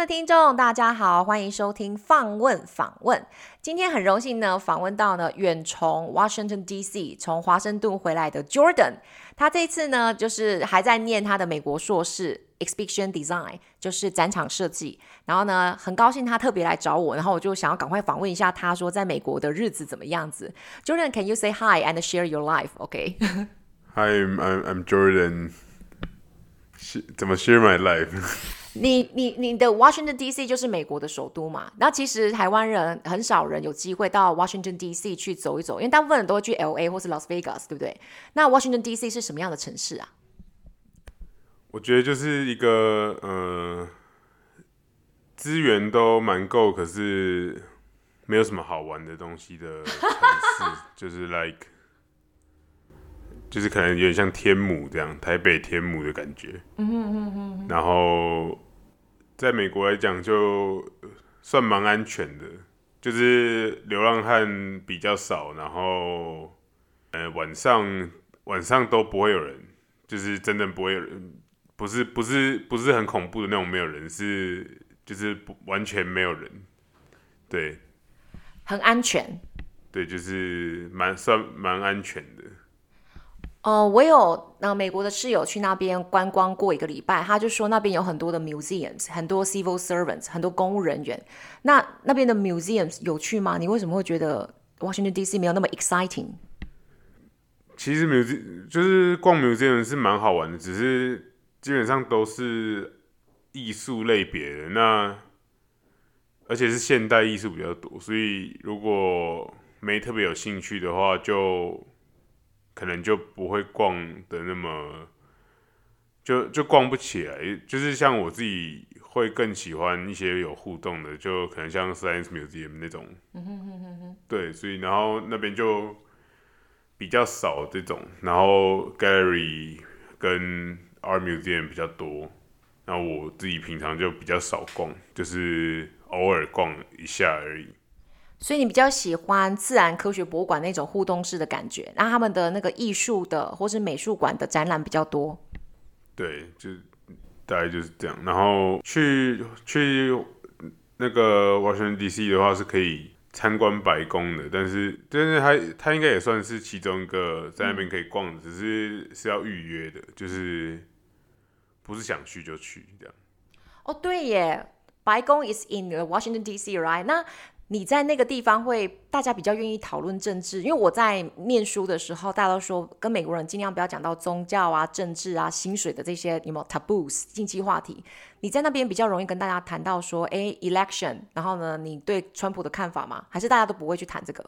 的听众，大家好，欢迎收听放问访问。今天很荣幸呢，访问到呢远从 Washington D.C. 从华盛顿回来的 Jordan。他这次呢，就是还在念他的美国硕士 Exhibition Design，就是展场设计。然后呢，很高兴他特别来找我，然后我就想要赶快访问一下他，说在美国的日子怎么样子。Jordan，Can you say hi and share your life？OK？Hi，I'm、Jordan. 怎么 share my life？你你你的 Washington D.C. 就是美国的首都嘛？那其实台湾人很少人有机会到 Washington D.C. 去走一走，因为大部分人都会去 L.A. 或是 Las Vegas，对不对？那 Washington D.C. 是什么样的城市啊？我觉得就是一个呃，资源都蛮够，可是没有什么好玩的东西的城市，就是 like。就是可能有点像天母这样，台北天母的感觉。嗯哼嗯哼。然后在美国来讲，就算蛮安全的，就是流浪汉比较少，然后呃晚上晚上都不会有人，就是真的不会有人，不是不是不是很恐怖的那种没有人，是就是不完全没有人，对。很安全。对，就是蛮算蛮安全的。呃，我有呃美国的室友去那边观光过一个礼拜，他就说那边有很多的 museums，很多 civil servants，很多公务人员。那那边的 museums 有趣吗？你为什么会觉得 Washington D.C. 没有那么 exciting？其实 museum 就是逛 museum 是蛮好玩的，只是基本上都是艺术类别的，那而且是现代艺术比较多，所以如果没特别有兴趣的话，就。可能就不会逛的那么，就就逛不起来。就是像我自己会更喜欢一些有互动的，就可能像 Science Museum 那种。对，所以然后那边就比较少这种，然后 Gallery 跟 Art Museum 比较多。然后我自己平常就比较少逛，就是偶尔逛一下而已。所以你比较喜欢自然科学博物馆那种互动式的感觉，那他们的那个艺术的或是美术馆的展览比较多。对，就大概就是这样。然后去去那个 Washington D.C. 的话是可以参观白宫的，但是但是它它应该也算是其中一个在那边可以逛的，嗯、只是是要预约的，就是不是想去就去这样。哦，对耶，白宫 is in Washington D.C.，right？那你在那个地方会大家比较愿意讨论政治，因为我在念书的时候，大家都说跟美国人尽量不要讲到宗教啊、政治啊、薪水的这些有没有 taboos 禁忌话题。你在那边比较容易跟大家谈到说，哎，election，然后呢，你对川普的看法吗？还是大家都不会去谈这个？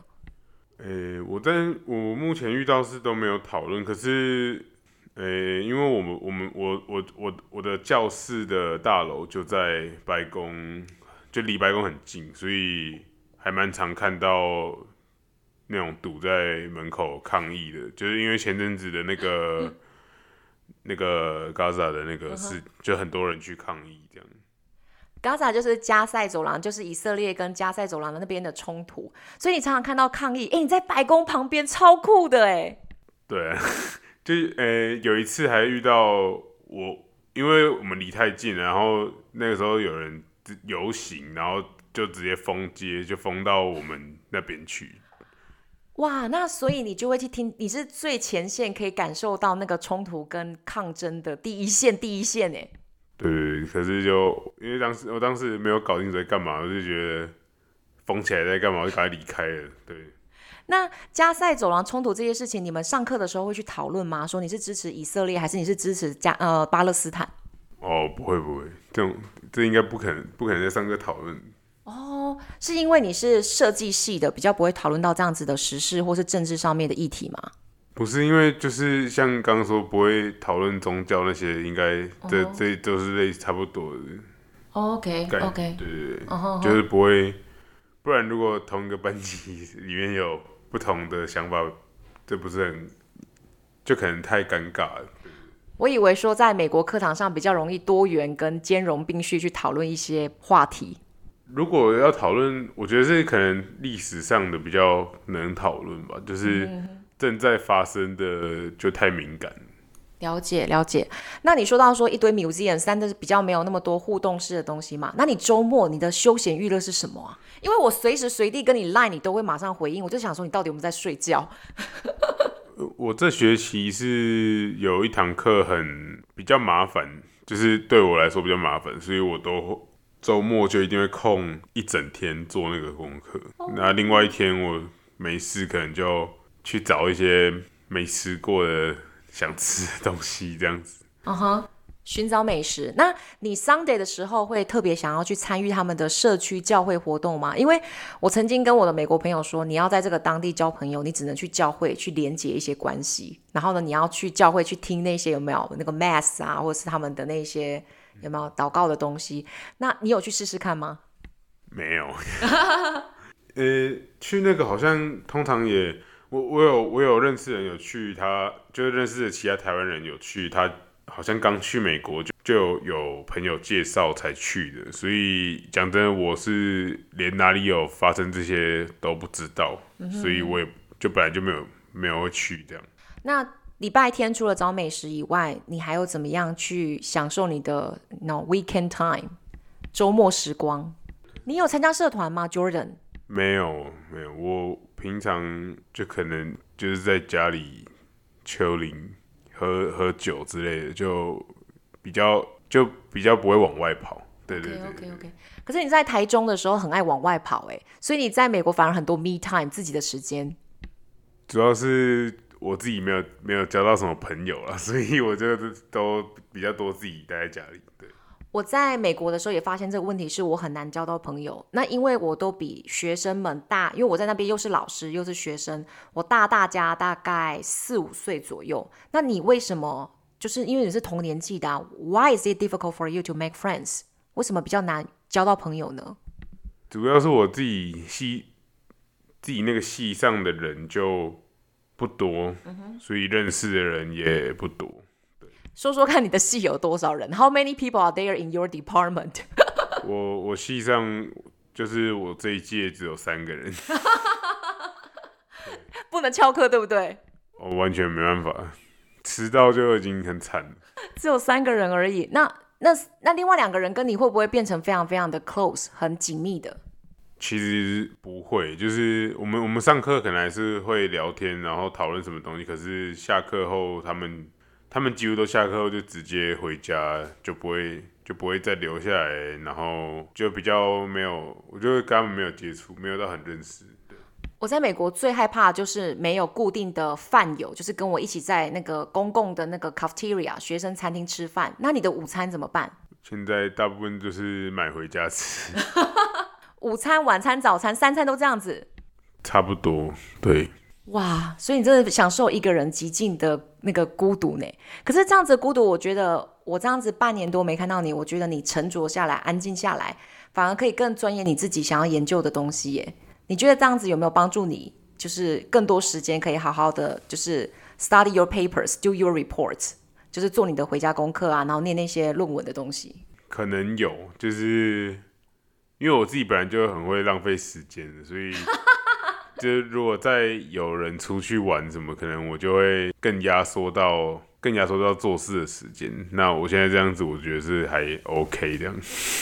诶，我在我目前遇到是都没有讨论，可是，诶，因为我们我们我我我我的教室的大楼就在白宫，就离白宫很近，所以。还蛮常看到那种堵在门口抗议的，就是因为前阵子的那个、嗯、那个 Gaza 的那个是，就很多人去抗议这样。Gaza 就是加塞走廊，就是以色列跟加塞走廊的那边的冲突，所以你常常看到抗议。哎、欸，你在白宫旁边，超酷的哎。对啊，就呃、欸、有一次还遇到我，因为我们离太近，然后那个时候有人游行，然后。就直接封街，就封到我们那边去。哇，那所以你就会去听，你是最前线，可以感受到那个冲突跟抗争的第一线，第一线哎。对，可是就因为当时我当时没有搞清楚在干嘛，我就觉得封起来在干嘛，我就赶快离开了。对。那加塞走廊冲突这些事情，你们上课的时候会去讨论吗？说你是支持以色列，还是你是支持加呃巴勒斯坦？哦，不会不会，这种这应该不可能，不可能在上课讨论。哦，是因为你是设计系的，比较不会讨论到这样子的时事或是政治上面的议题吗？不是，因为就是像刚刚说不会讨论宗教那些，应该这、哦、这都是类似差不多的。OK OK，对对对，哦、就是不会，不然如果同一个班级里面有不同的想法，这不是很就可能太尴尬了。我以为说在美国课堂上比较容易多元跟兼容并蓄去讨论一些话题。如果要讨论，我觉得是可能历史上的比较能讨论吧，就是正在发生的就太敏感。了解了解。那你说到说一堆 museum，但是比较没有那么多互动式的东西嘛？那你周末你的休闲娱乐是什么啊？因为我随时随地跟你 line，你都会马上回应，我就想说你到底有没有在睡觉？我这学期是有一堂课很比较麻烦，就是对我来说比较麻烦，所以我都周末就一定会空一整天做那个功课。Oh. 那另外一天我没事，可能就去找一些没吃过的。想吃的东西这样子，嗯哼，寻找美食。那你 Sunday 的时候会特别想要去参与他们的社区教会活动吗？因为我曾经跟我的美国朋友说，你要在这个当地交朋友，你只能去教会去连接一些关系。然后呢，你要去教会去听那些有没有那个 Mass 啊，或者是他们的那些有没有祷告的东西。那你有去试试看吗？没有。呃，去那个好像通常也。我我有我有认识人有去他，他就是认识的其他台湾人有去，他好像刚去美国就就有朋友介绍才去的，所以讲真的，我是连哪里有发生这些都不知道，嗯、所以我也就本来就没有没有去这样。那礼拜天除了找美食以外，你还有怎么样去享受你的 no weekend time 周末时光？你有参加社团吗，Jordan？没有没有我。平常就可能就是在家里 chilling 喝喝酒之类的，就比较就比较不会往外跑。对对对，OK OK。可是你在台中的时候很爱往外跑哎，所以你在美国反而很多 me time 自己的时间。主要是我自己没有没有交到什么朋友了，所以我就都比较多自己待在家里。对。我在美国的时候也发现这个问题，是我很难交到朋友。那因为我都比学生们大，因为我在那边又是老师又是学生，我大大家大概四五岁左右。那你为什么就是因为你是同年纪的啊？Why is it difficult for you to make friends？为什么比较难交到朋友呢？主要是我自己系自己那个系上的人就不多，嗯，所以认识的人也不多。说说看你的系有多少人？How many people are there in your department？我我系上就是我这一届只有三个人，不能翘课，对不对？我完全没办法，迟到就已经很惨了。只有三个人而已，那那那另外两个人跟你会不会变成非常非常的 close，很紧密的？其实不会，就是我们我们上课可能还是会聊天，然后讨论什么东西，可是下课后他们。他们几乎都下课后就直接回家，就不会就不会再留下来，然后就比较没有，我就跟他们没有接触，没有到很认识。对。我在美国最害怕就是没有固定的饭友，就是跟我一起在那个公共的那个 cafeteria 学生餐厅吃饭。那你的午餐怎么办？现在大部分就是买回家吃。午餐、晚餐、早餐，三餐都这样子。差不多，对。哇，所以你真的享受一个人极尽的那个孤独呢？可是这样子的孤独，我觉得我这样子半年多没看到你，我觉得你沉着下来，安静下来，反而可以更钻研你自己想要研究的东西耶。你觉得这样子有没有帮助你？就是更多时间可以好好的，就是 study your papers，do your reports，就是做你的回家功课啊，然后念那些论文的东西。可能有，就是因为我自己本来就很会浪费时间，所以。就如果再有人出去玩什么，可能我就会更压缩到更压缩到做事的时间。那我现在这样子，我觉得是还 OK 这样。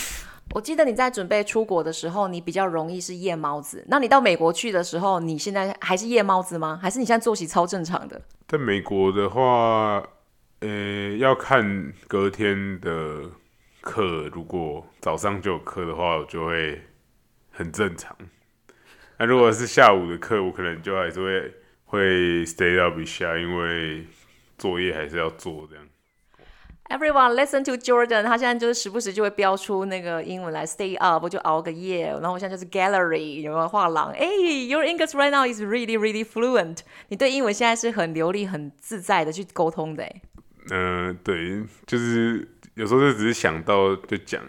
我记得你在准备出国的时候，你比较容易是夜猫子。那你到美国去的时候，你现在还是夜猫子吗？还是你现在作息超正常的？在美国的话，呃、欸，要看隔天的课。如果早上就有课的话，我就会很正常。那如果是下午的课，我可能就还是会会 stay up 一下，因为作业还是要做这样。Everyone listen to Jordan，他现在就是时不时就会标出那个英文来 stay up，我就熬个夜。然后我现在就是 gallery，有没有画廊？哎，Your English right now is really really fluent。你对英文现在是很流利、很自在的去沟通的。嗯、呃，对，就是有时候就只是想到就讲。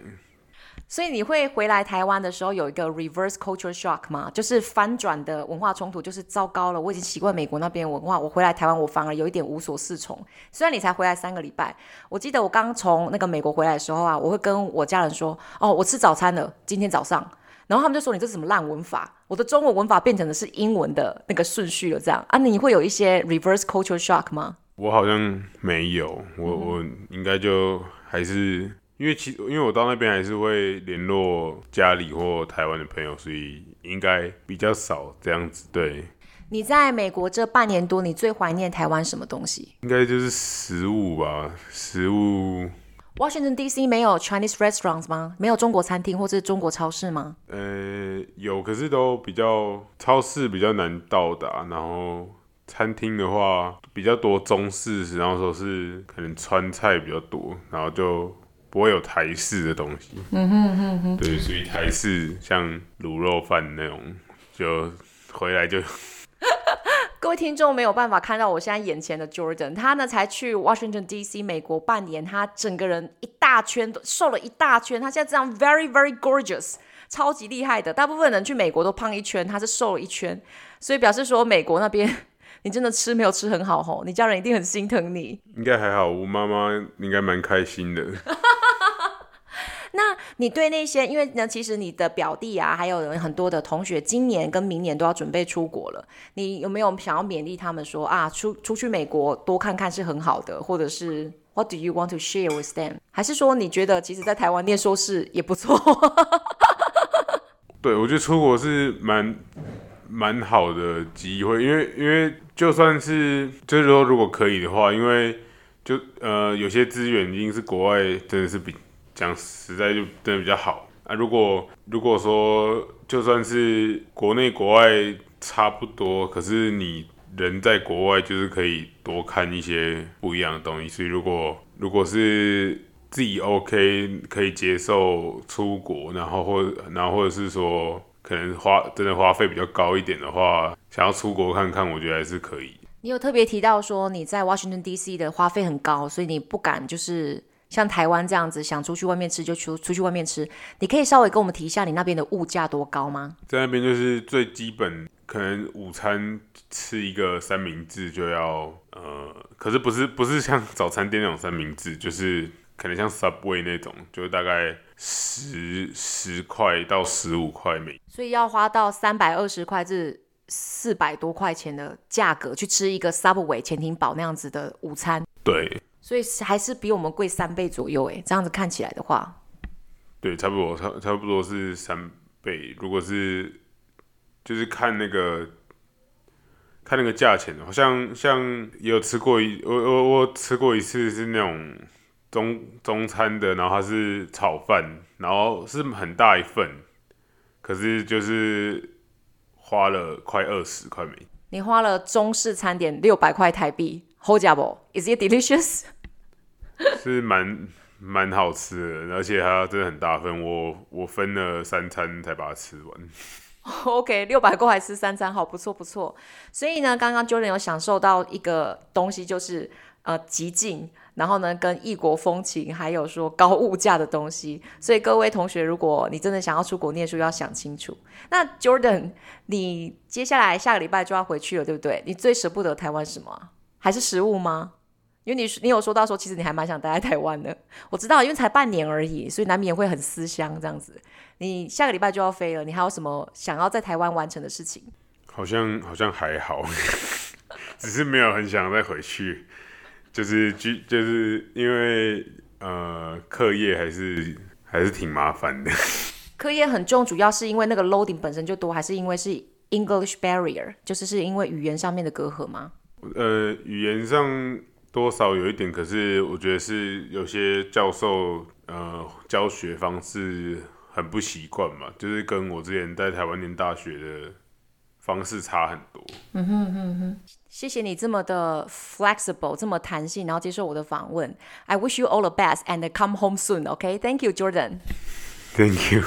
所以你会回来台湾的时候有一个 reverse culture shock 吗？就是翻转的文化冲突，就是糟糕了，我已经习惯美国那边文化，我回来台湾我反而有一点无所适从。虽然你才回来三个礼拜，我记得我刚从那个美国回来的时候啊，我会跟我家人说：“哦，我吃早餐了，今天早上。”然后他们就说：“你这是什么烂文法？我的中文文法变成的是英文的那个顺序了，这样啊？”你会有一些 reverse culture shock 吗？我好像没有，我、嗯、我应该就还是因为其因为我到那边还是会联络家里或台湾的朋友，所以应该比较少这样子。对，你在美国这半年多，你最怀念台湾什么东西？应该就是食物吧，食物。Washington D.C. 没有 Chinese restaurants 吗？没有中国餐厅或者中国超市吗？呃，有，可是都比较超市比较难到达，然后餐厅的话比较多中式，然后说是可能川菜比较多，然后就不会有台式的东西。嗯哼哼哼，对，所以台式像卤肉饭那种，就回来就。各位听众没有办法看到我现在眼前的 Jordan，他呢才去 Washington D.C. 美国半年，他整个人一大圈都瘦了一大圈，他现在这样 very very gorgeous，超级厉害的。大部分人去美国都胖一圈，他是瘦了一圈，所以表示说美国那边你真的吃没有吃很好吼，你家人一定很心疼你。应该还好，我妈妈应该蛮开心的。那你对那些，因为呢，其实你的表弟啊，还有很多的同学，今年跟明年都要准备出国了。你有没有想要勉励他们说啊，出出去美国多看看是很好的，或者是 What do you want to share with them？还是说你觉得其实在台湾念硕士也不错？对，我觉得出国是蛮蛮好的机会，因为因为就算是就是说如果可以的话，因为就呃有些资源已经是国外真的是比。讲实在就真的比较好啊！如果如果说就算是国内国外差不多，可是你人在国外就是可以多看一些不一样的东西。所以如果如果是自己 OK 可以接受出国，然后或然后或者是说可能花真的花费比较高一点的话，想要出国看看，我觉得还是可以。你有特别提到说你在 Washington DC 的花费很高，所以你不敢就是。像台湾这样子，想出去外面吃就出出去外面吃。你可以稍微跟我们提一下你那边的物价多高吗？在那边就是最基本，可能午餐吃一个三明治就要呃，可是不是不是像早餐店那种三明治，就是可能像 Subway 那种，就大概十十块到十五块美。所以要花到三百二十块至四百多块钱的价格去吃一个 Subway 潜艇堡那样子的午餐。对。所以还是比我们贵三倍左右诶，这样子看起来的话，对，差不多差差不多是三倍。如果是就是看那个看那个价钱，好像像也有吃过一我我我吃过一次是那种中中餐的，然后它是炒饭，然后是很大一份，可是就是花了快二十块美金。你花了中式餐点六百块台币。好吃不？Is it delicious？是蛮蛮好吃的，而且它真的很大份，我我分了三餐才把它吃完。OK，六百块还吃三餐，好不错不错。所以呢，刚刚 Jordan 有享受到一个东西，就是呃极尽，然后呢跟异国风情，还有说高物价的东西。所以各位同学，如果你真的想要出国念书，要想清楚。那 Jordan，你接下来下个礼拜就要回去了，对不对？你最舍不得台湾什么？还是食物吗？因为你你有说到说，其实你还蛮想待在台湾的。我知道，因为才半年而已，所以难免会很思乡这样子。你下个礼拜就要飞了，你还有什么想要在台湾完成的事情？好像好像还好，只是没有很想再回去。就是就就是因为呃，课业还是还是挺麻烦的。课业很重，主要是因为那个 loading 本身就多，还是因为是 English barrier，就是是因为语言上面的隔阂吗？呃，语言上多少有一点，可是我觉得是有些教授呃教学方式很不习惯嘛，就是跟我之前在台湾念大学的方式差很多。嗯哼哼哼，谢谢你这么的 flexible，这么弹性，然后接受我的访问。I wish you all the best and come home soon. OK, thank you, Jordan. Thank you.